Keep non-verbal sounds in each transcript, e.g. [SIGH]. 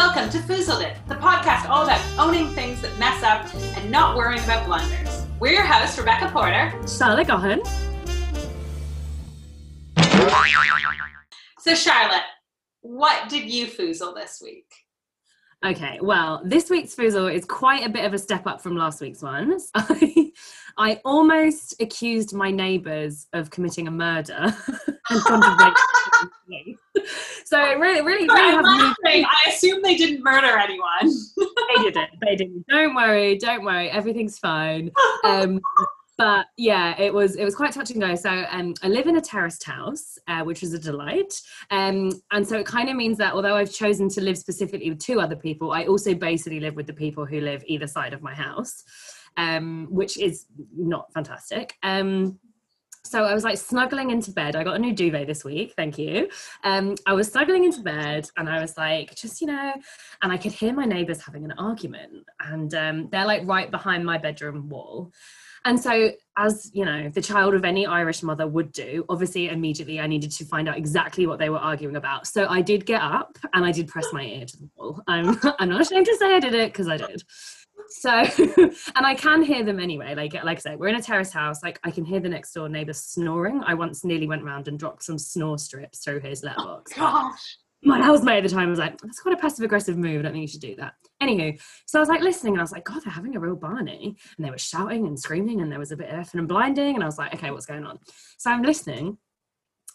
Welcome to Foozled It, the podcast all about owning things that mess up and not worrying about blunders. We're your hosts, Rebecca Porter. Charlotte Gohan. So, Charlotte, what did you foozle this week? Okay, well, this week's foozle is quite a bit of a step up from last week's ones. I, [LAUGHS] I almost accused my neighbours of committing a murder [LAUGHS] and. [LAUGHS] [LAUGHS] so it really, really, really I'm laughing. I assume they didn't murder anyone. [LAUGHS] they didn't. They didn't. Don't worry. Don't worry. Everything's fine. Um, but yeah, it was it was quite touch and go. So um, I live in a terraced house, uh, which was a delight. Um, and so it kind of means that although I've chosen to live specifically with two other people, I also basically live with the people who live either side of my house, um, which is not fantastic. Um, so I was like snuggling into bed. I got a new duvet this week, thank you. Um, I was snuggling into bed and I was like, just, you know, and I could hear my neighbors having an argument. And um, they're like right behind my bedroom wall. And so, as you know, the child of any Irish mother would do, obviously, immediately I needed to find out exactly what they were arguing about. So I did get up and I did press my ear to the wall. I'm, [LAUGHS] I'm not ashamed to say I did it because I did. So, [LAUGHS] and I can hear them anyway. Like, like I said, we're in a terrace house. Like, I can hear the next door neighbor snoring. I once nearly went round and dropped some snore strips through his oh, letterbox. Gosh. my housemate at the time was like, that's quite a passive aggressive move. I don't think you should do that. Anywho, so I was like listening and I was like, God, they're having a real Barney. And they were shouting and screaming and there was a bit of effing and blinding. And I was like, okay, what's going on? So I'm listening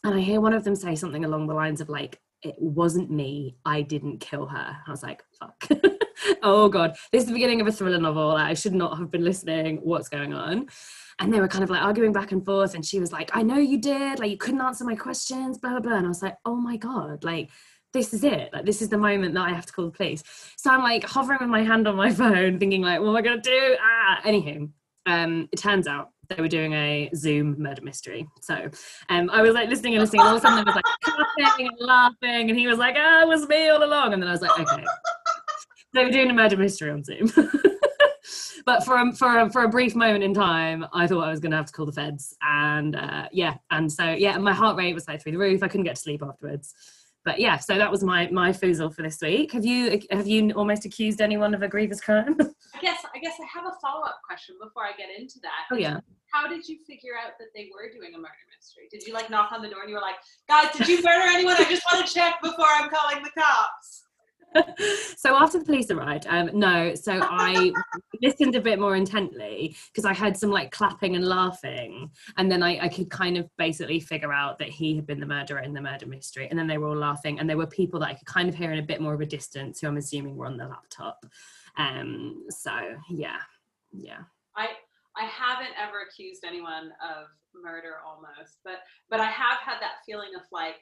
and I hear one of them say something along the lines of like, it wasn't me. I didn't kill her. I was like, fuck. [LAUGHS] oh God, this is the beginning of a thriller novel. I should not have been listening. What's going on? And they were kind of like arguing back and forth. And she was like, I know you did. Like, you couldn't answer my questions, blah, blah, blah. And I was like, oh my God, like, this is it. Like, this is the moment that I have to call the police. So I'm like hovering with my hand on my [LAUGHS] phone, thinking, like, what am I going to do? Ah, anywho, um, it turns out they were doing a Zoom murder mystery. So um, I was like listening and listening, and all of a sudden there was like [LAUGHS] clapping and laughing, and he was like, ah, it was me all along. And then I was like, okay. They were doing a murder mystery on Zoom. [LAUGHS] but for a, for a, for a brief moment in time, I thought I was going to have to call the feds, and uh, yeah, and so yeah, my heart rate was like through the roof. I couldn't get to sleep afterwards. But yeah, so that was my my foozle for this week. Have you have you almost accused anyone of a grievous crime? [LAUGHS] I guess I guess I have a follow up question before I get into that. Oh yeah. How did you figure out that they were doing a murder mystery? Did you like knock on the door and you were like, guys, did you murder anyone? I just want to check before I'm calling the cops. [LAUGHS] so after the police arrived, um, no, so I [LAUGHS] listened a bit more intently because I heard some like clapping and laughing, and then I, I could kind of basically figure out that he had been the murderer in the murder mystery, and then they were all laughing, and there were people that I could kind of hear in a bit more of a distance who I'm assuming were on the laptop. Um, so yeah, yeah. I I haven't ever accused anyone of murder almost, but but I have had that feeling of like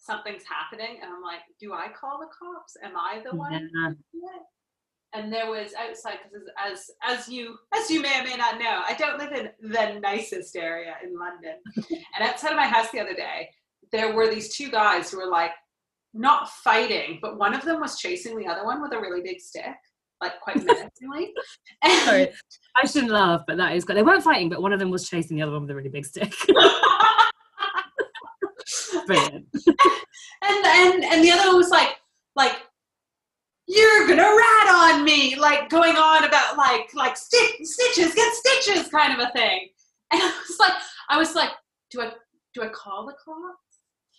something's happening and I'm like, do I call the cops? Am I the one? Yeah. And there was outside because as as you as you may or may not know, I don't live in the nicest area in London. [LAUGHS] and outside of my house the other day, there were these two guys who were like not fighting, but one of them was chasing the other one with a really big stick, like quite [LAUGHS] menacingly. Sorry, I shouldn't laugh, but that is good. They weren't fighting, but one of them was chasing the other one with a really big stick. [LAUGHS] [LAUGHS] And and and the other one was like like you're gonna rat on me like going on about like like stitches get stitches kind of a thing. And [LAUGHS] i was like i was like do i do i call the cops?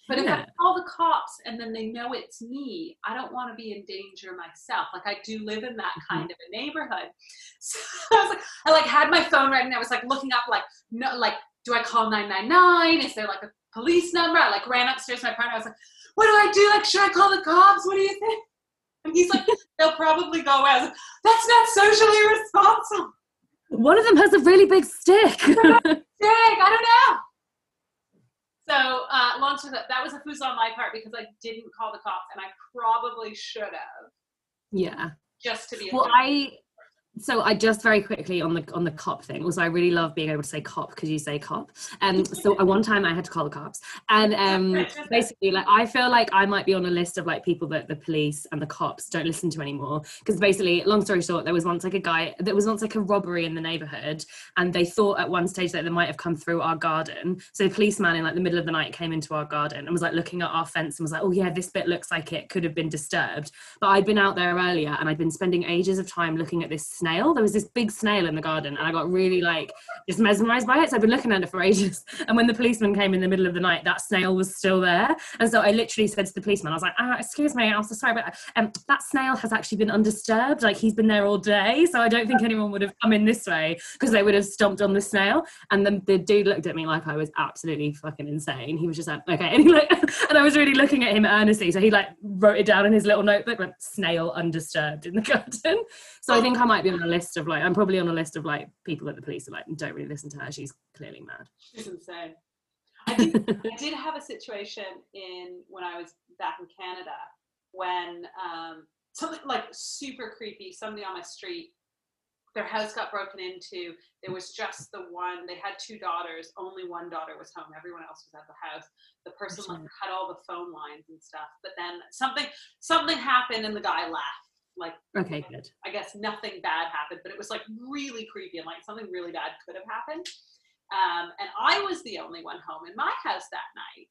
But if i call the cops and then they know it's me i don't want to be in danger myself. Like i do live in that Mm-hmm. kind of a neighborhood. [LAUGHS] So i was like i like had my phone right and i was like looking up like no like do i call 999 is there like a police number i like ran upstairs to my partner i was like what do I do? Like, should I call the cops? What do you think? [LAUGHS] And he's like, [LAUGHS] they'll probably go away. I was like, that's not socially responsible. One of them has a really big stick. [LAUGHS] Dang, I don't know. So, uh, long story short, that was a foozle on my part because I didn't call the cops, and I probably should have yeah. just to be. Well, I so I just very quickly on the on the cop thing. Also, I really love being able to say cop because you say cop. Um, so at one time I had to call the cops, and um, basically, like I feel like I might be on a list of like people that the police and the cops don't listen to anymore. Because basically, long story short, there was once like a guy. There was once like a robbery in the neighborhood, and they thought at one stage that they might have come through our garden. So a policeman in like the middle of the night came into our garden and was like looking at our fence and was like, "Oh yeah, this bit looks like it could have been disturbed." But I'd been out there earlier, and I'd been spending ages of time looking at this snail. There was this big snail in the garden, and I got really like just mesmerized by it. So I've been looking at it for [LAUGHS] ages. And when the policeman came in the middle of the night, that snail was still there. And so I literally said to the policeman, I was like, ah, "Excuse me, I'm so sorry, but um, that snail has actually been undisturbed. Like he's been there all day, so I don't think anyone would have come in this way because they would have stomped on the snail." And then the dude looked at me like I was absolutely fucking insane. He was just like, "Okay," [LAUGHS] and he like, and I was really looking at him earnestly. So he like wrote it down in his little notebook, like snail undisturbed in the [LAUGHS] garden. So I think I might be on a list of like I'm probably on a list of like people that the police are like don't really listen to her. She's clearly mad. She's insane. I did, [LAUGHS] I did have a situation in when I was back in Canada when um, something like super creepy. Somebody on my street, their house got broken into. There was just the one. They had two daughters. Only one daughter was home. Everyone else was at the house. The person like cut all the phone lines and stuff. But then something something happened and the guy left like okay good. I guess nothing bad happened but it was like really creepy and like something really bad could have happened. Um, and i was the only one home in my house that night.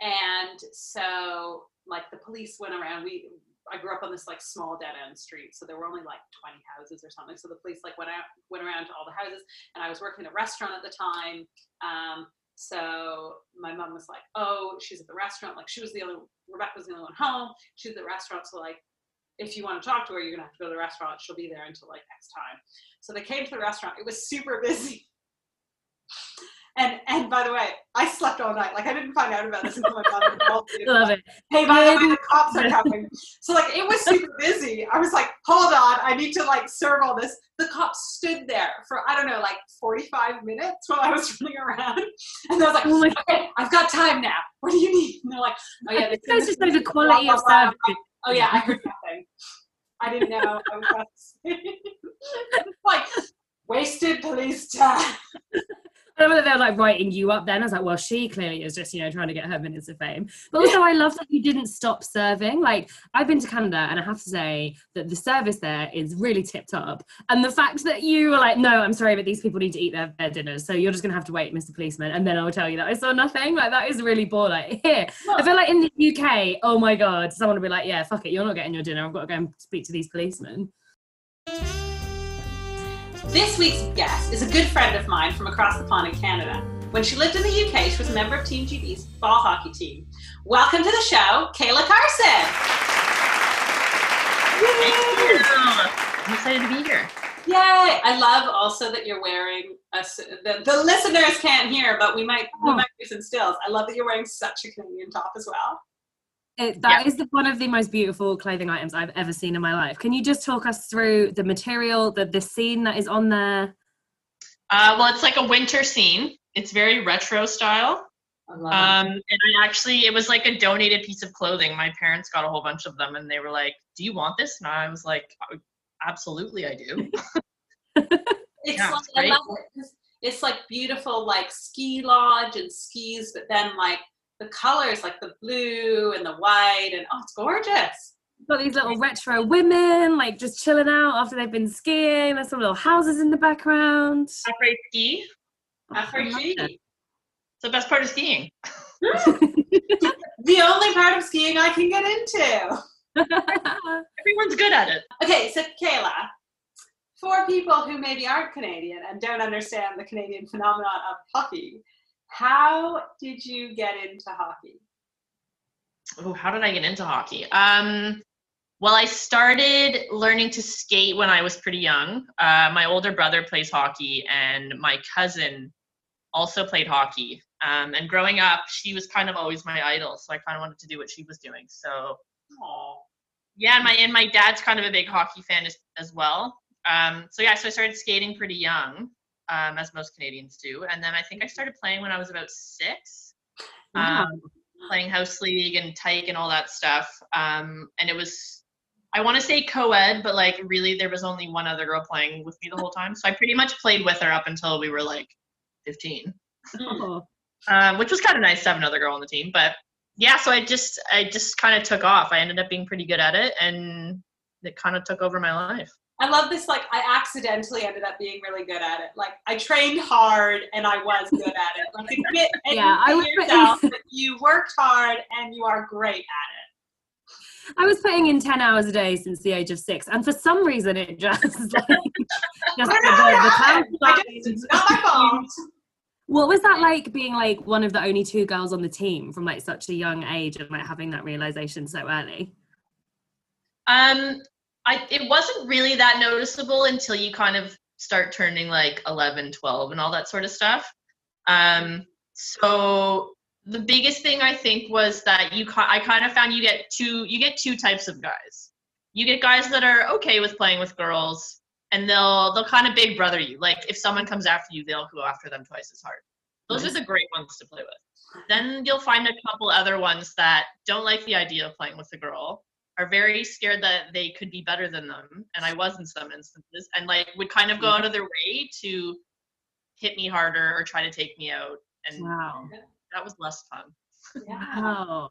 And so like the police went around. We i grew up on this like small dead end street so there were only like 20 houses or something. So the police like went out went around to all the houses and i was working at a restaurant at the time. Um, so my mom was like, "Oh, she's at the restaurant. Like she was the only Rebecca was the only one home. She's at the restaurant, so like if you want to talk to her, you're gonna have to go to the restaurant. She'll be there until like next time. So they came to the restaurant. It was super busy. And and by the way, I slept all night. Like I didn't find out about this until my mom called me. Love like, it. Hey, by the way, the cops are coming. So like it was super busy. I was like, hold on, I need to like serve all this. The cops stood there for I don't know, like 45 minutes while I was [LAUGHS] running around. And I was like, Oh my okay, I've got time now. What do you need? And they're like, oh yeah, this like the quality of service. Oh yeah, I heard nothing. I didn't know. I was [LAUGHS] like wasted police time. [LAUGHS] I remember they were like writing you up then. I was like, well, she clearly is just, you know, trying to get her minutes of fame. But also, I love that you didn't stop serving. Like, I've been to Canada and I have to say that the service there is really tipped up. And the fact that you were like, no, I'm sorry, but these people need to eat their, their dinners. So you're just going to have to wait, Mr. Policeman. And then I'll tell you that I saw nothing. Like, that is really poor. Like, [LAUGHS] here, I feel like in the UK, oh my God, someone will be like, yeah, fuck it, you're not getting your dinner. I've got to go and speak to these policemen. This week's guest is a good friend of mine from across the pond in Canada. When she lived in the UK, she was a member of Team GB's ball hockey team. Welcome to the show, Kayla Carson. Thank you. I'm excited to be here. Yay! I love also that you're wearing a, the, the listeners can't hear, but we might we Oh. might do some stills. I love that you're wearing such a Canadian top as well. It, that is the, one of the most beautiful clothing items I've ever seen in my life. Can you just talk us through the material, the the scene that is on there? Uh, well, it's like a winter scene. It's very retro style. I love Um, and I actually, it was like a donated piece of clothing. My parents got a whole bunch of them, and they were like, "Do you want this?" And I was like, "Uh, "Absolutely, I do." [LAUGHS] [LAUGHS] It's Yeah, like it's I great. love it 'cause it's like beautiful like ski lodge and skis, but then like the colors like the blue and the white and oh it's gorgeous. Got these little retro women like just chilling out after they've been skiing. There's some little houses in the background. Après ski. Oh, after love It's the best part of skiing. [LAUGHS] The only part of skiing I can get into. [LAUGHS] Everyone's good at it. Okay, so Kayla, for people who maybe aren't Canadian and don't understand the Canadian phenomenon of hockey, how did you get into hockey? Oh, how did I get into hockey? Um, well, I started learning to skate when I was pretty young. Uh, my older brother plays hockey, and my cousin also played hockey. Um, and growing up, she was kind of always my idol, so I kind of wanted to do what she was doing. So Oh, yeah, and my and my dad's kind of a big hockey fan as, as well. Um, so yeah, so I started skating pretty young, um, as most Canadians do, and then I think I started playing when I was about six Wow. um, playing house league and tyke and all that stuff. Um, and it was I want to say co-ed, but like really there was only one other girl playing with me the whole time. So I pretty much played with her up until we were like 15, Oh, [LAUGHS] um, which was kind of nice to have another girl on the team. But yeah, so I just I just kind of took off. I ended up being pretty good at it, and it kind of took over my life. I love this. Like, I accidentally ended up being really good at it. Like, I trained hard and I was good at it. Like, admit, [LAUGHS] Yeah, I admit would put- that you worked hard and you are great at it. I was putting in 10 hours a day since the age of six, and for some reason it just [LAUGHS] like just the, the not my fault. What was that like being like one of the only two girls on the team from like such a young age and like having that realization so early? Um, I it wasn't really that noticeable until you kind of start turning like 11, 12 and all that sort of stuff. Um, so the biggest thing I think was that you I kind of found you get two you get two types of guys. You get guys that are okay with playing with girls and they'll they'll kind of big brother you. Like if someone comes after you, they'll go after them twice as hard. Those Nice. are the great ones to play with. Then you'll find a couple other ones that don't like the idea of playing with a girl, are very scared that they could be better than them, and I was in some instances, and like would kind of go mm-hmm. out of their way to hit me harder or try to take me out, and Wow. that was less fun. Yeah. Oh.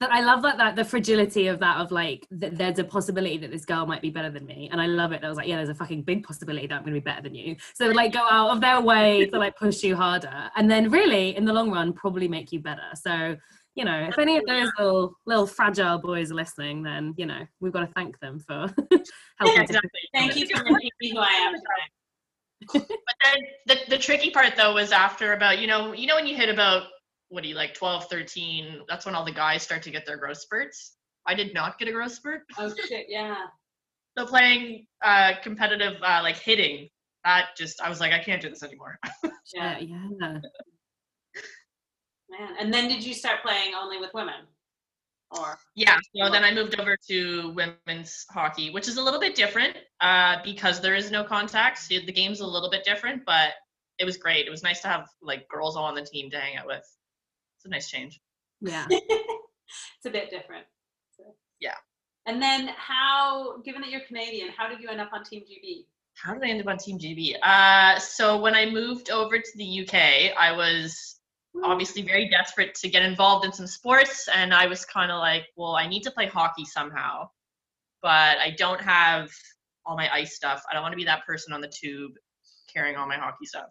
That I love that that the fragility of that of like that there's a possibility that this girl might be better than me and I love it. I was like, yeah, there's a fucking big possibility that I'm gonna be better than you. So like go out of their way to like push you harder and then really in the long run probably make you better. So you know, if any of those little little fragile boys are listening, then you know we've got to thank them for [LAUGHS] [LAUGHS] helping. to- exactly. Thank you for making me who I am. [LAUGHS] But then the, the tricky part though was after about you know you know when you hit about what do you like 12 13 that's when all the guys start to get their growth spurts i did not get a growth spurt Oh shit, yeah. so playing uh competitive uh like hitting that just i was like i can't do this anymore Yeah. Yeah, yeah. Man. And then did you start playing only with women? Or yeah so then i moved over to women's hockey which is a little bit different uh because there is no contact so the game's a little bit different but it was great it was nice to have like girls all on the team to hang out with it's a nice change Yeah. [LAUGHS] it's a bit different. So. Yeah. And then how, given that you're Canadian, how did you end up on Team GB? How did I end up on Team GB? Uh, so when I moved over to the UK, I was obviously very desperate to get involved in some sports, and I was kind of like, well, I need to play hockey somehow, but I don't have all my ice stuff. I don't want to be that person on the tube carrying all my hockey stuff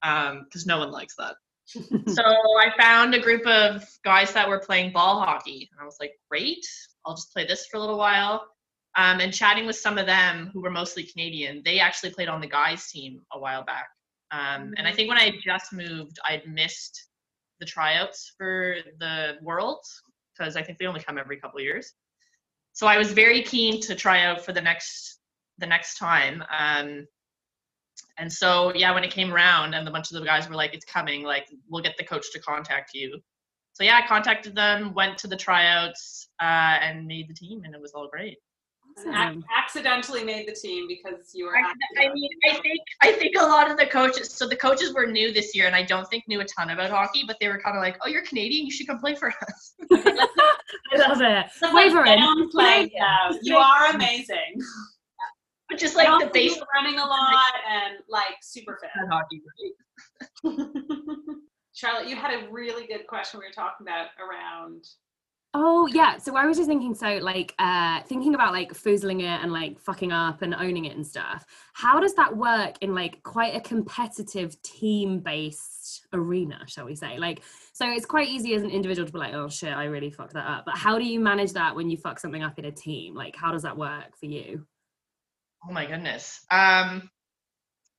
because no one likes that. [LAUGHS] so I found a group of guys that were playing ball hockey, and I was like, great, I'll just play this for a little while. Um, and chatting with some of them who were mostly Canadian, they actually played on the guys' team a while back. Um, and I think when I had just moved, I'd missed the tryouts for the Worlds because I think they only come every couple years. So I was very keen to try out for the next the next time. Um, and so yeah, when it came around and a bunch of the guys were like, "It's coming! Like we'll get the coach to contact you." So yeah, I contacted them, went to the tryouts, uh, and made the team, and it was all great. Awesome. accidentally made the team because you were. I. I mean, I think I think a lot of the coaches. So the coaches were new this year, and I don't think knew a ton about hockey. But they were kind of like, "Oh, you're Canadian. You should come play for us." [LAUGHS] I love it. Waver in. downplaying now. You are amazing. [LAUGHS] But just like the base running a lot and like super fit. hockey. [LAUGHS] Charlotte, you had a really good question we were talking about around. Oh yeah. So I was just thinking, so like uh thinking about like foozling it and like fucking up and owning it and stuff. How does that work in like quite a competitive team-based arena, shall we say? Like, so it's quite easy as an individual to be like, oh shit, I really fucked that up. But how do you manage that when you fuck something up in a team? Like, how does that work for you? Oh my goodness. Um,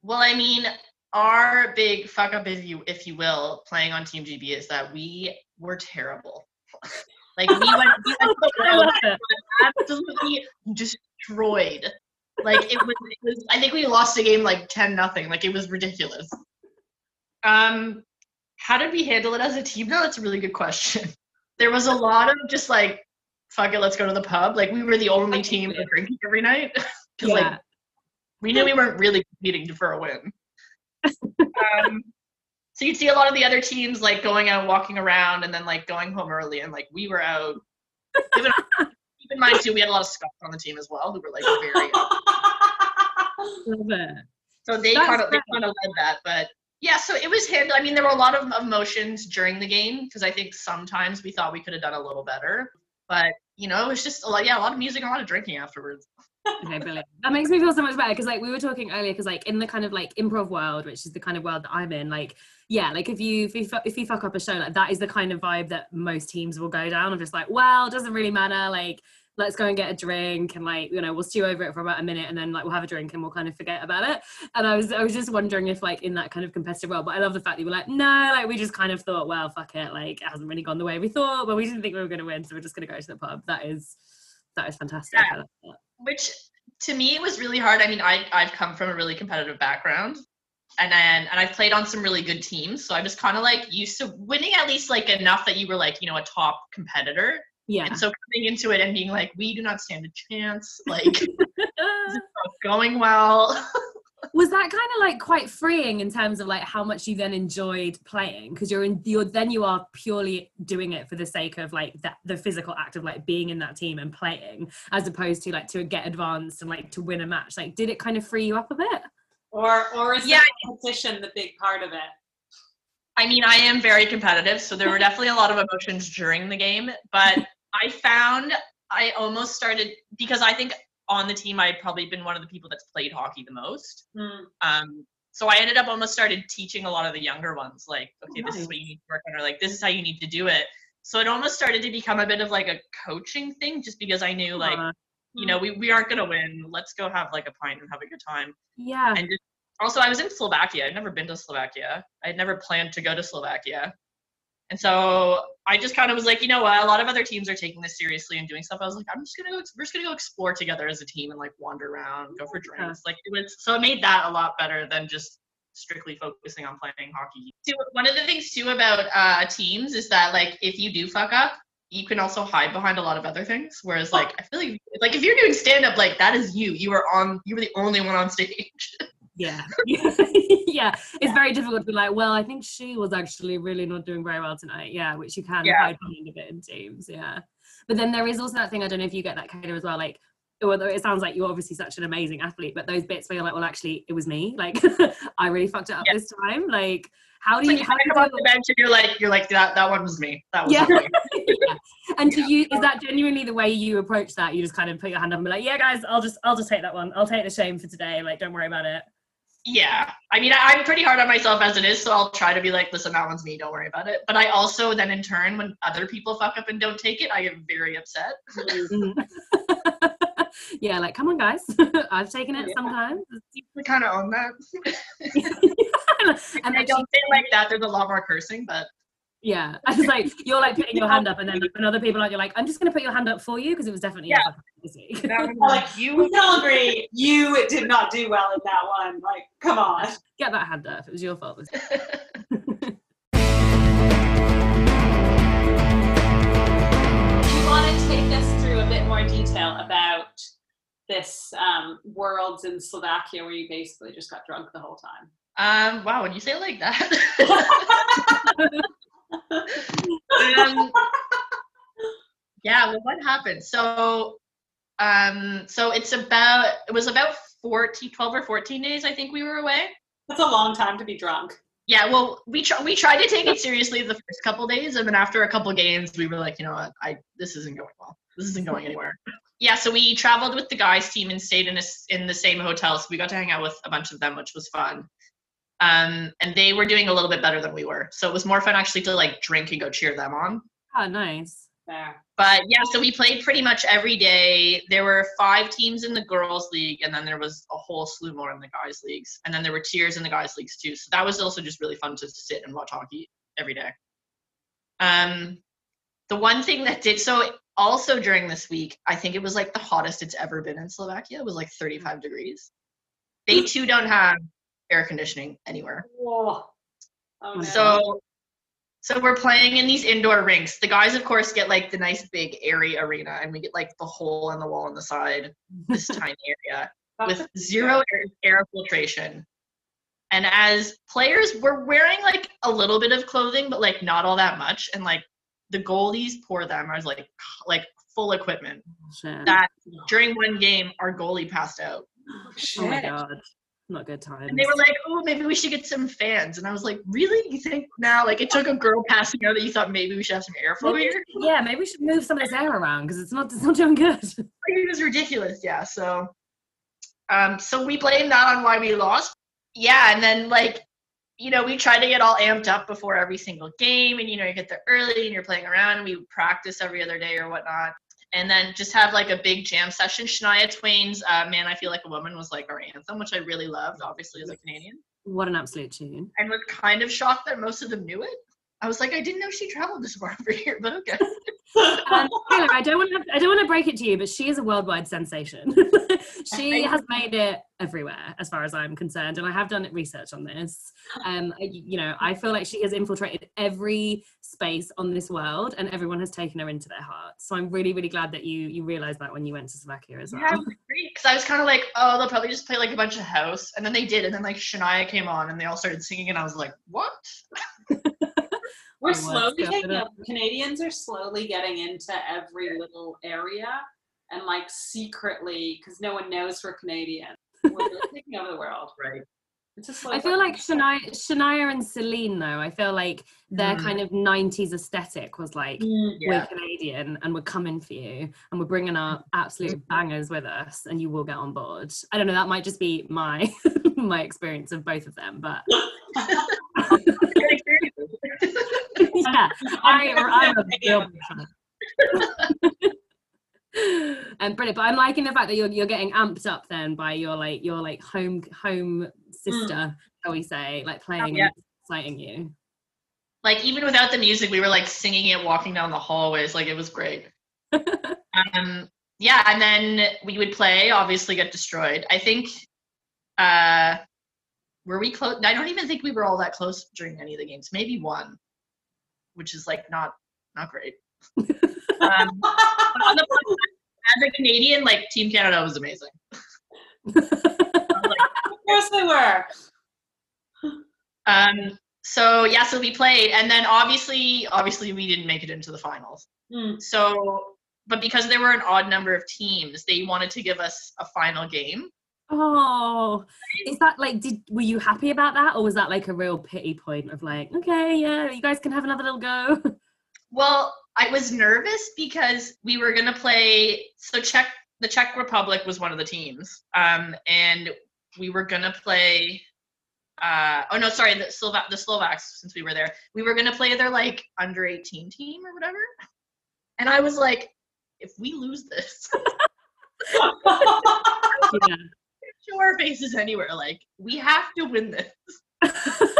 well, I mean, our big fuck up, if you if you will, playing on Team GB is that we were terrible. [LAUGHS] like we went, we [LAUGHS] went absolutely destroyed. Like it was, it was I think we lost the game like 10 nothing. Like it was ridiculous. Um how did we handle it as a team? No, that's a really good question. [LAUGHS] There was a lot of just like fuck it, let's go to the pub. Like we were the only team that drinking every night. [LAUGHS] Cuz Yeah. like we knew we weren't really competing for a win. um so you'd see a lot of the other teams like going out walking around and then like going home early and like we were out keep in mind too, we had a lot of Scots on the team as well who were like very. [LAUGHS] Love it. so they kind of they kind of led that, but yeah. So it was handled. I mean, there were a lot of emotions during the game because I think sometimes we thought we could have done a little better, but you know, it was just a lot. Yeah, a lot of music, a lot of drinking afterwards. Okay, brilliant. That makes me feel so much better because, like, we were talking earlier. Because, like, in the kind of like improv world, which is the kind of world that I'm in, like, yeah, like if you if you if you fuck up a show, like that is the kind of vibe that most teams will go down. I'm just like, well, it doesn't really matter. Like, let's go and get a drink and like you know we'll stew over it for about a minute and then like we'll have a drink and we'll kind of forget about it and i was i was just wondering if like in that kind of competitive world but i love the fact that you were like no like we just kind of thought well fuck it like it hasn't really gone the way we thought but we didn't think we were going to win so we're just going to go to the pub that is that is fantastic that. Which to me it was really hard. I mean, I I've come from a really competitive background, and then and I've played on some really good teams, so I was kind of like used to winning at least like enough that you were like you know a top competitor. yeah And so coming into it and being like, we do not stand a chance, like [LAUGHS] going well. [LAUGHS] was that kind of like quite freeing in terms of like how much you then enjoyed playing because you're in you're then you are purely doing it for the sake of like that the physical act of like being in that team and playing as opposed to like to get advanced and like to win a match like did it kind of free you up a bit or or is Yeah. the competition the big part of it? I mean, I am very competitive, so there were definitely a lot of emotions during the game. But [LAUGHS] I found I almost started because I think on the team I'd probably been one of the people that's played hockey the most. Hmm. Um, so I ended up almost started teaching a lot of the younger ones, like, okay, this is what you need to work on, or like, this is how you need to do it. So it almost started to become a bit of like a coaching thing, just because I knew, like, Uh, you know, we, we aren't gonna win. Let's go have like a pint and have a good time. yeah And just, also, I was in Slovakia. I'd never been to Slovakia. I had never planned to go to Slovakia. And so I just kind of was like, you know what? A lot of other teams are taking this seriously and doing stuff. I was like, I'm just gonna go. We're just gonna go explore together as a team and like wander around, go for drinks. Like it was. So it made that a lot better than just strictly focusing on playing hockey. So one of the things too about uh, teams is that like if you do fuck up, you can also hide behind a lot of other things. Whereas like I feel like like if you're doing stand up, like that is you. You are on. You were the only one on stage. [LAUGHS] yeah [LAUGHS] yeah it's very difficult to be like well i think she was actually really not doing very well tonight yeah which you can Yeah. hide behind a bit in teams yeah but then there is also that thing i don't know if you get that kind of as well like although it sounds like you're obviously such an amazing athlete but those bits where you're like well actually it was me [LAUGHS] like i really fucked it up Yeah. this time like how do you like how you do come you off the bench and you're like, you're like that. That one was me. That was Yeah. me. [LAUGHS] yeah. And to Yeah. you, is that genuinely the way you approach that? You just kind of put your hand up and be like, "Yeah, guys, I'll just, I'll just take that one. I'll take the shame for today. Like, don't worry about it." Yeah. I mean, I, I'm pretty hard on myself as it is, so I'll try to be like, listen, that one's me. Don't worry about it. But I also then in turn, when other people fuck up and don't take it, I get very upset. Mm. [LAUGHS] yeah, like, come on, guys, [LAUGHS] I've taken it Yeah. sometimes. We kind of own that. [LAUGHS] and And I don't say like that. There's a lot more cursing, but yeah, [LAUGHS] I was like, you're like putting your hand up, and then when other people are, you're like, I'm just gonna put your hand up for you because it was definitely Yeah. fucking this week. that one [LAUGHS] Like, was We you. can all agree you it did not do well in that one. Like, come on. [LAUGHS] Get that hand up. It was your fault. you want to take us through a bit more detail about this um, Worlds in Slovakia where you basically just got drunk the whole time? Um. Wow. When you say it like that. Um, yeah well what happened? So um so it's about it was about 14 12 or 14 days i think we were away. That's a long time to be drunk. yeah well we tr- we tried to take it seriously the first couple days and then after a couple games we were like you know what i this isn't going well. This isn't going anywhere. Yeah so we traveled with the guys team and stayed in a, in the same hotel so we got to hang out with a bunch of them which was fun um and they were doing a little bit better than we were so it was more fun actually to like drink and go cheer them on oh, nice. Yeah. but yeah, so we played pretty much every day. There were five teams in the girls' league, and then there was a whole slew more in the guys' leagues, and then there were tiers in the guys' leagues too. So that was also just really fun to sit and watch hockey every day. Um, the one thing that did so also during this week, I think it was like the hottest it's ever been in Slovakia. It was like 35 degrees. They too don't have air conditioning anywhere. Whoa. Oh, no. So so we're playing in these indoor rinks. The guys of course get like the nice big airy arena and we get like the hole in the wall on the side, this [LAUGHS] tiny area with zero air, air filtration. And as players, we're wearing like a little bit of clothing, but like not all that much. And like the goalies pour them as like like full equipment. Shit. That during one game, our goalie passed out. oh, oh my god. Not good time. And they were like, oh, maybe we should get some fans. And I was like, really? You think now? Like, it took a girl passing out that you thought maybe we should have some airflow Maybe- here? yeah, maybe we should move some of this air around because it's not it's not doing good. [LAUGHS] Like, it was ridiculous. Yeah. So, um, so we blame that on why we lost. Yeah, and then like, you know, we try to get all amped up before every single game, and you know, you get there early and you're playing around, and we practice every other day or whatnot, and then just have like a big jam session. Shania Twain's uh, "Man, I Feel Like a Woman" was like our anthem, which I really loved, obviously as a Canadian, What an absolute tune. and was kind of shocked that most of them knew it. I was like, I didn't know she traveled this far for here, but okay. [LAUGHS] Um, Taylor, I don't want to I don't want to break it to you, but she is a worldwide sensation. [LAUGHS] she has made it everywhere, as far as I'm concerned, and I have done research on this. Um, I- you know, I feel like she has infiltrated every space on this world, and everyone has taken her into their hearts. So I'm really, really glad that you you realised that when you went to Slovakia as well. Yeah, because I was kind of like, oh, they'll probably just play like a bunch of house, and then they did, and then like Shania came on, and they all started singing, and I was like, what? [LAUGHS] We're slowly go taking up. Canadians are slowly getting into every little area and like secretly, because no one knows we're Canadian. We're taking over the world. [LAUGHS] Right. It's a slow I feel like. Shania, Shania and Celine, though, I feel like their Mm. kind of 90s aesthetic was like, Mm, we're Canadian and we're coming for you and we're bringing our absolute bangers with us and you will get on board. I don't know, that might just be my [LAUGHS] my experience of both of them, but [LAUGHS] yeah, I, I'm a real and brilliant, but I'm liking the fact that you're you're getting amped up then by your like your like home home sister, shall we say, like playing yeah. and exciting you. like even without the music, we were like singing it, walking down the hallways, like it was great. [LAUGHS] um, yeah, and then we would play, obviously get destroyed. I think, uh, were we close? I don't even think we were all that close during any of the games. Maybe one, which is like not not great. [LAUGHS] um, on the flip as a Canadian, like Team Canada was amazing. I was like, Of course they were. Um, so yeah, so we played, and then obviously, obviously, we didn't make it into the finals. Mm. So, but because there were an odd number of teams, they wanted to give us a final game. Oh, is that like, did were you happy about that, or was that like a real pity point of like, okay, yeah, you guys can have another little go? [LAUGHS] Well, I was nervous because we were gonna play. So Czech, the Czech Republic was one of the teams, um, and we were gonna play. Uh, oh no, sorry, the Slova- the Slovaks. Since we were there, we were gonna play their like under eighteen team or whatever. And I was like, if we lose this, [LAUGHS] [LAUGHS] yeah. Show our faces anywhere. Like, we have to win this. [LAUGHS]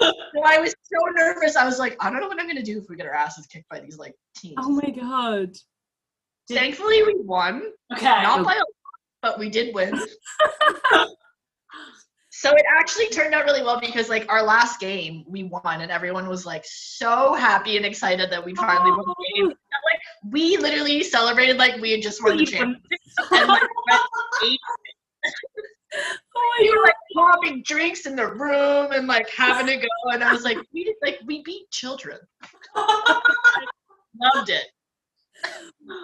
[LAUGHS] So I was so nervous. I was like, I don't know what I'm gonna do if we get our asses kicked by these like teams. oh my god. Thankfully, we won. Okay. Not by a lot, but we did win. [LAUGHS] so it actually turned out really well because like our last game, we won, and everyone was like so happy and excited that we finally won the oh. game. And, like we literally celebrated like we had just won the championship. And like eight Oh we were like popping drinks in the room and like having a go and i was like we did like we beat children [LAUGHS] loved it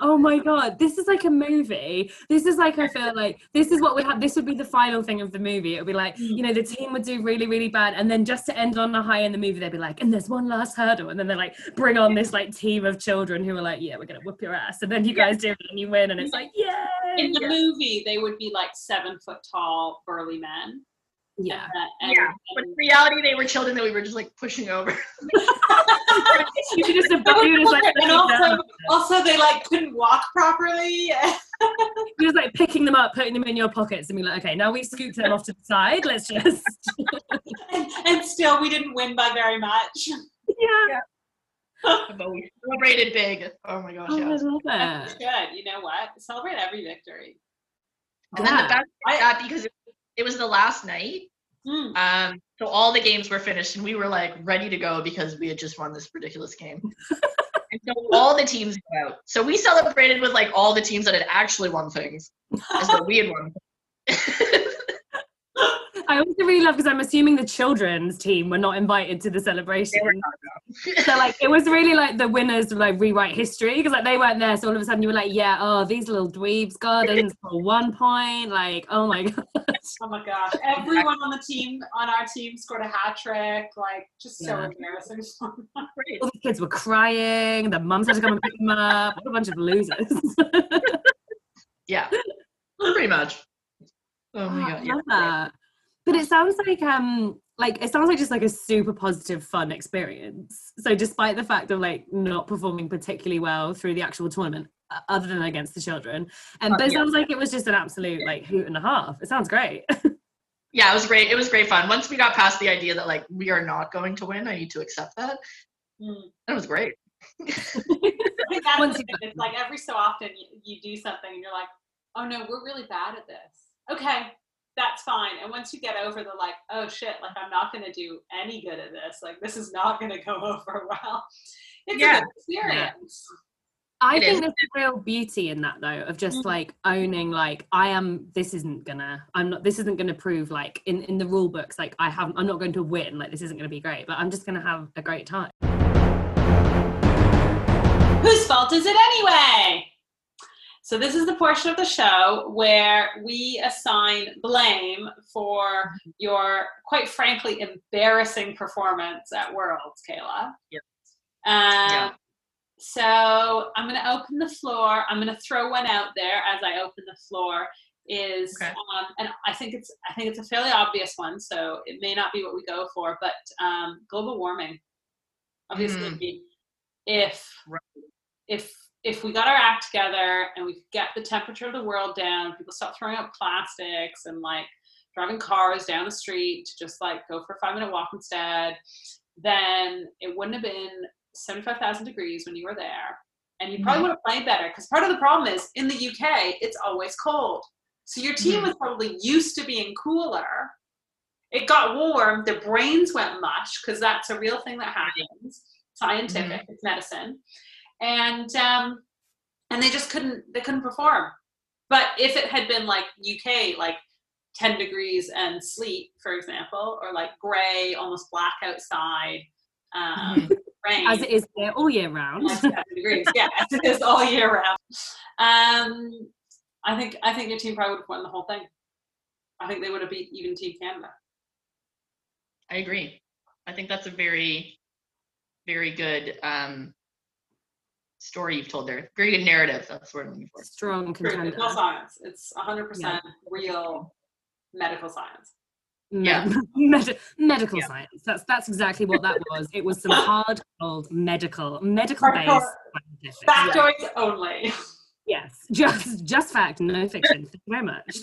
Oh my god, this is like a movie. This is like I feel like this is what would happen. This would be the final thing of the movie. It would be like mm. you know the team would do really really bad, and then just to end on a high in the movie, they'd be like, and there's one last hurdle, and then they're like bring on this like team of children who are like, yeah, we're gonna whoop your ass, and then you guys do it and you win, and it's like, yay! In the movie, they would be like seven foot tall, burly men. yeah. Uh, and, yeah but in reality they were children that we were just like pushing over [LAUGHS] you should just have you just like and picking them also, they like couldn't walk properly. [LAUGHS] You're just like picking them up, putting them in your pockets, and be like, okay, now we scooped them off to the side. Let's just [LAUGHS] and, and still, we didn't win by very much. yeah. [LAUGHS] but we celebrated big oh my gosh Oh, yeah I love That's good. You know what? Celebrate every victory. and then the best part that because it, it was the last night Mm. um so all the games were finished and we were like ready to go because we had just won this ridiculous game [LAUGHS] and so all the teams go out so we celebrated with like all the teams that had actually won things as though we had won [LAUGHS] I also really love because I'm assuming the children's team were not invited to the celebration. They were not, so like it was really like the winners like rewrite history because like they weren't there. So all of a sudden you were like, yeah, oh these little dweebs gardens [LAUGHS] for one point. Like oh my [LAUGHS] god. Oh my gosh! Everyone on the team, on our team, scored a hat trick. Like, just so Yeah. embarrassing. [LAUGHS] All the kids were crying. The mums had to come and pick them up. What a bunch of losers. Yeah, pretty much. Oh Oh, my I god. yeah. Love that. But it sounds like um like it sounds like just like a super positive fun experience. So despite the fact of like not performing particularly well through the actual tournament, uh, other than against the children, and Uh, but it yeah. sounds like it was just an absolute like hoot and a half. It sounds great. [LAUGHS] Yeah, it was great. It was great fun. Once we got past the idea that like we are not going to win, I need to accept that. Hmm. That was great. [LAUGHS] I think that's the thing. It's like every so often you, you do something and you're like, oh no, we're really bad at this. Okay, that's fine. And once you get over the like, oh shit, like I'm not going to do any good at this. Like this is not going to go [LAUGHS] over well. It's Yeah. a good experience. I It think is. there's a real beauty in that though, of just Mm. like owning like I am this isn't gonna I'm not this isn't gonna prove like in, in the rule books, like I haven't I'm not going to win, like this isn't gonna be great, but I'm just gonna have a great time. Whose fault is it anyway? So, this is the portion of the show where we assign blame for your, quite frankly, embarrassing performance at Worlds, Kayla. Yep. Um, Yeah. So, I'm going to open the floor. I'm going to throw one out there as I open the floor. Is Okay. um, and I think it's I think it's a fairly obvious one, so it may not be what we go for, but um, global warming. Obviously, if Right. if if we got our act together and we could get the temperature of the world down, people stop throwing out plastics and like driving cars down the street to just like go for a five minute walk instead, then it wouldn't have been 75,000 degrees when you were there. And you probably Mhm. would have played better because part of the problem is in the UK, it's always cold. So your team Mhm. was probably used to being cooler. It got warm, their brains went mush because that's a real thing that happens. Scientific, it's medicine and um, and they just couldn't they couldn't perform. But if it had been like UK, like 10 degrees and sleet, for example, or like gray, almost black outside, um, [LAUGHS] rain, As it is here all year round. degrees, yeah, as [LAUGHS] it is all year round. Um, I think I think your team probably would have won the whole thing. I think they would have beat even Team Canada. I agree. I think that's a very, very good um, story you've told there. Very good narrative. That's what word I'm looking for. Strong True, contender. It's all science. It's 100% real medical science. Yeah. [LAUGHS] Med- med- medical Yeah. science. That's that's exactly what that was. It was some [LAUGHS] hard cold medical, medical based Hardcore. scientific. Factoids only. [LAUGHS] Yes, just just fact, no fiction. Thank you very much.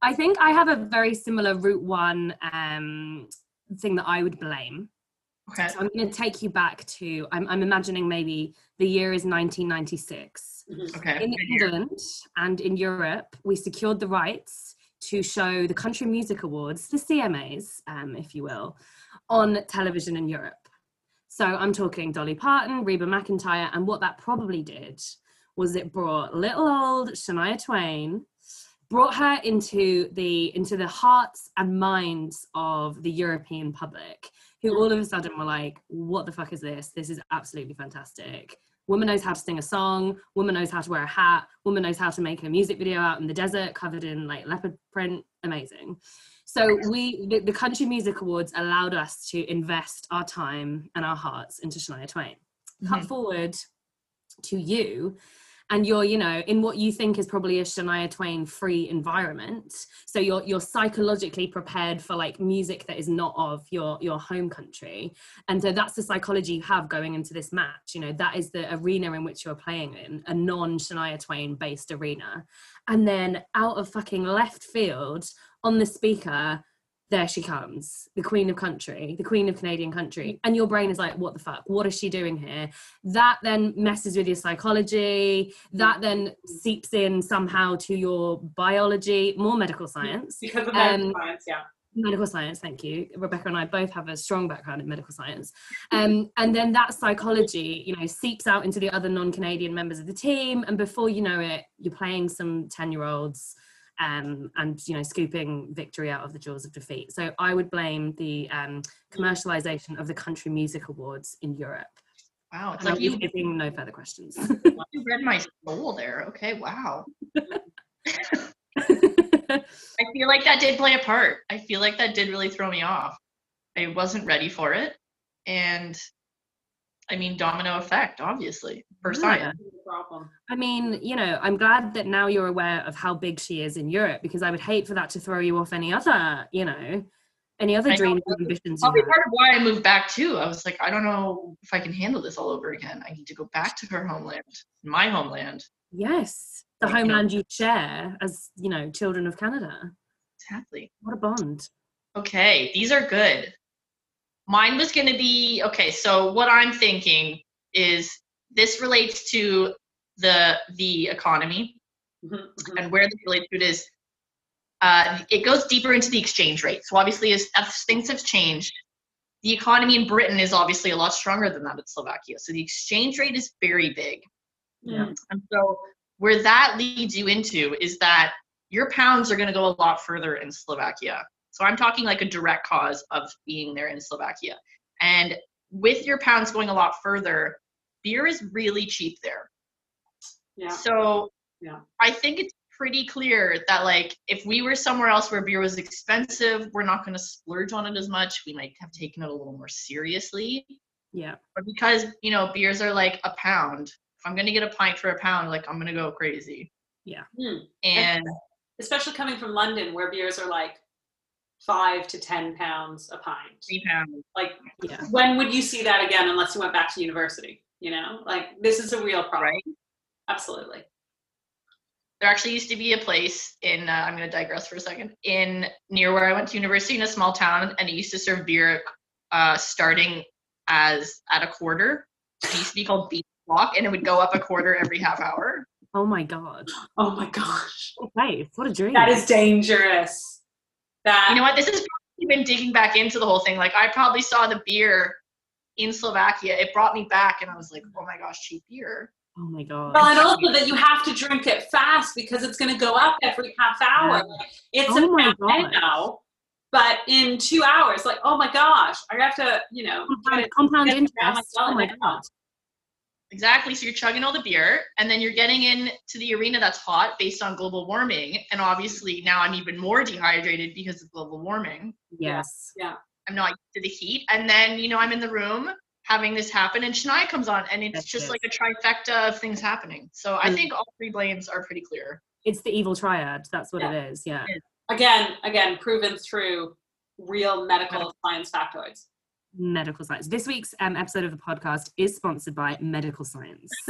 I think I have a very similar Route One um, thing that I would blame. Okay. So I'm going to take you back to. I'm, I'm imagining maybe the year is 1996. Okay. In England and in Europe, we secured the rights to show the Country Music Awards, the CMAs, um, if you will, on television in Europe. So I'm talking Dolly Parton, Reba McEntire, and what that probably did was it brought little old Shania Twain, brought her into the into the hearts and minds of the European public, who all of a sudden were like, "What the fuck is this? This is absolutely fantastic." Woman knows how to sing a song. Woman knows how to wear a hat. Woman knows how to make a music video out in the desert covered in like leopard print. Amazing. So we, the, the Country Music Awards, allowed us to invest our time and our hearts into Shania Twain. Cut Mhm. forward to you, and you're, you know, in what you think is probably a Shania Twain free environment. So you're you're psychologically prepared for like music that is not of your your home country, and so that's the psychology you have going into this match. You know, that is the arena in which you're playing in, a non Shania Twain based arena, and then out of fucking left field on the speaker there she comes, the queen of country, the queen of Canadian country. And your brain is like, what the fuck? What is she doing here? That then messes with your psychology. That then seeps in somehow to your biology, more medical [LAUGHS] science. Because of medical Um, science, yeah. Medical science, thank you. Rebecca and I both have a strong background in medical science. Um, and then that psychology, you know, seeps out into the other non Canadian members of the team. And before you know it, you're playing some 10 year olds um, and you know scooping victory out of the jaws of defeat. So I would blame the um, commercialization of the Country Music Awards in Europe. Wow, it's And like you, giving no further questions. [LAUGHS] you read my soul there. Okay, wow. [LAUGHS] I feel like that did play a part. I feel like that did really throw me off. I wasn't ready for it. And I mean, domino effect, obviously, for science. Problem. I mean, you know, I'm glad that now you're aware of how big she is in Europe because I would hate for that to throw you off any other, you know, any other I know. dreams and ambitions Probably part of why I moved back too. I was like, I don't know if I can handle this all over again. I need to go back to her homeland, my homeland. Yes, the Like, you know- homeland you share as, you know, children of Canada. Exactly. What a bond. Okay, these are good. Mine was going to be okay. So what I'm thinking is this relates to the the economy Mhm, mhm. and where this relates to it is uh, it goes deeper into the exchange rate. So obviously, as, as things have changed, the economy in Britain is obviously a lot stronger than that in Slovakia. So the exchange rate is very big. Yeah. And so where that leads you into is that your pounds are going to go a lot further in Slovakia. So I'm talking like a direct cause of being there in Slovakia. And with your pounds going a lot further, beer is really cheap there. Yeah. So Yeah. I think it's pretty clear that like if we were somewhere else where beer was expensive, we're not going to splurge on it as much. We might have taken it a little more seriously. Yeah. But because you know beers are like a pound, if I'm gonna get a pint for a pound, like I'm gonna go crazy. Hmm. And Especially coming from London, where beers are like five to ten pounds a pint. three pounds. Like, Yeah. when would you see that again unless you went back to university? You know, like this is a real problem. Right. Absolutely. There actually used to be a place in uh, I'm gonna digress for a second in near where I went to university in a small town, and it used to serve beer uh, starting as at a quarter. It used to be called Beach block and it would go up a quarter every half hour. Oh my God. Oh my gosh. What a. What a dream. That is dangerous. That You know what? This is probably been digging back into the whole thing. Like I probably saw the beer in Slovakia. It brought me back, and I was like, oh my gosh, cheap beer. Oh my God. Well, and also that you have to drink it fast because it's going to go up every half hour. It's Oh a my pound God. now, but in two hours, like, oh my gosh, I have to, you know, Compound, get it- compound get it around interest. my Oh my. God. Exactly. So you're chugging all the beer, and then you're getting into the arena that's hot based on global warming. And obviously now I'm even more dehydrated because of global warming. Yes. I'm not used to the heat. And then, you know, I'm in the room having this happen, and Shania comes on, and it's That's just it. like a trifecta of things happening. So I Mm. think all three blames are pretty clear. It's the evil triad. That's what Yeah. it is. Yeah. Again, again, proven through real medical science factoids. Medical science. This week's um, episode of the podcast is sponsored by Medical Science. [LAUGHS]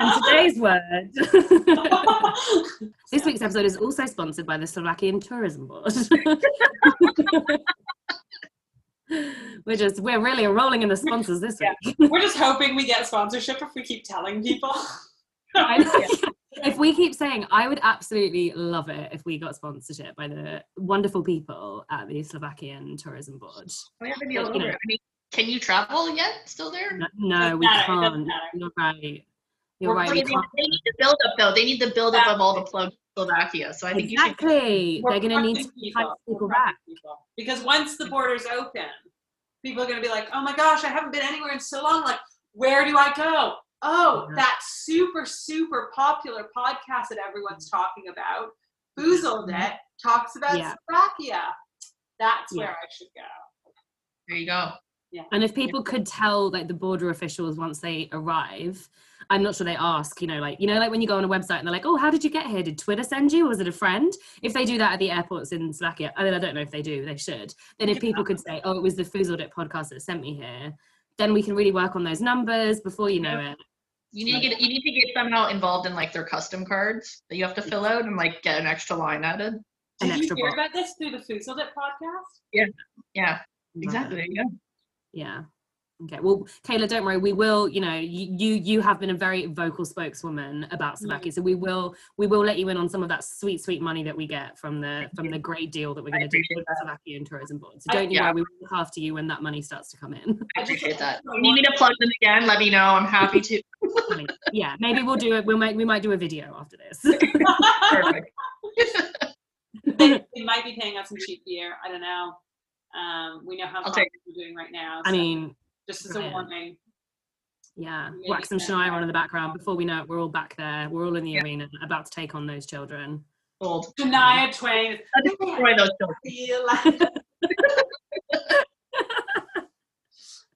and today's word. [LAUGHS] this week's episode is also sponsored by the Slovakian Tourism Board. [LAUGHS] we're just we're really rolling in the sponsors this week. We're just hoping we get sponsorship if we keep telling people. [LAUGHS] If we keep saying, I would absolutely love it if we got sponsorship by the wonderful people at the Slovakian Tourism Board. We have to be all You know. over it. I mean, can you travel yet? Still there? No, no we matter, can't. You're right. You're We're right. They, We they need the build up though. They need the build up of all the plugs in Slovakia. So I think you should Exactly. We're They're going to need to entice We're people back. people. Because once the borders open, people are going to be like, oh my gosh, I haven't been anywhere in so long. Like, where do I go? Oh, Yeah. that super, super popular podcast that everyone's mm-hmm. talking about, Foozled It, mm-hmm. talks about Yeah. Slovakia. That's Yeah. where I should go. there you go. Yeah. And if people could tell, like the border officials once they arrive, I'm not sure they ask, you know, like you know, like when you go on a website and they're like, "Oh, how did you get here? Did Twitter send you? Or Was it a friend?" If they do that at the airports in Slovakia, I mean, I don't know if they do. They should. Then if people could say, "Oh, it was the Foozled It podcast that sent me here," then we can really work on those numbers before you know it. You need to get you need to get somehow involved in like their custom cards that you have to fill out and like get an extra line added. An Did you extra hear box. about this through the Foozled It podcast? Yeah, Yeah. exactly. it. There you go. Yeah. Okay. Well, Kayla, don't worry. We will. You know, you you, you have been a very vocal spokeswoman about Slovakia, so we will we will let you in on some of that sweet sweet money that we get from the from the great deal that we're going to do appreciate with the Slovakian tourism board. So don't you yeah. worry. We will look after you when that money starts to come in. I appreciate that. If [LAUGHS] you need me to plug them again, let me know. I'm happy to. Yeah, maybe we'll do it. We'll make we might do a video after this. Perfect. [LAUGHS] they, they might be paying us some cheap gear. I don't know. Um, we know how I'll much we're doing right now. I mean, just as a warning. yeah, Maybe whack some so. Shania on in the background. Before we know it, we're all back there. We're all in the arena, about to take on those children. Gold. Shania Twain. Let's destroy those children. [LAUGHS]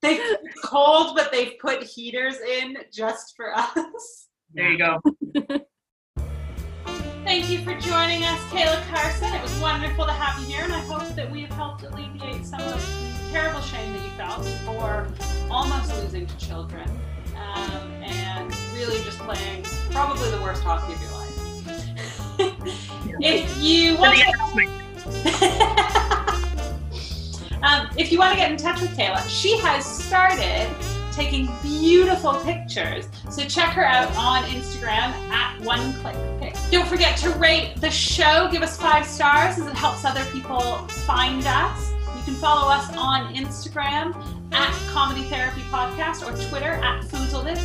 they it's cold, but they've put heaters in just for us. There you go. [LAUGHS] Thank you for joining us, Kayla Carson. It was wonderful to have you here, and I hope that we have helped alleviate some of the terrible shame that you felt for almost losing to children um, and really just playing probably the worst hockey of your life. [LAUGHS] if you want to [LAUGHS] um, if you want to get in touch with Kayla, she has started taking beautiful pictures. So check her out on Instagram at One Click Pic. Don't forget to rate the show. Give us five stars as it helps other people find us. You can follow us on Instagram at Comedy Therapy Podcast or Twitter at Foozled It.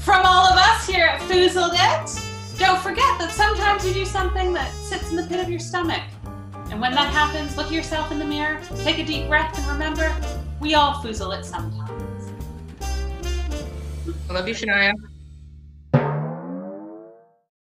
From all of us here at Foozled It, don't forget that sometimes you do something that sits in the pit of your stomach. And when that happens, look at yourself in the mirror, take a deep breath, and remember, we all foozle it sometimes. Love you, Shania.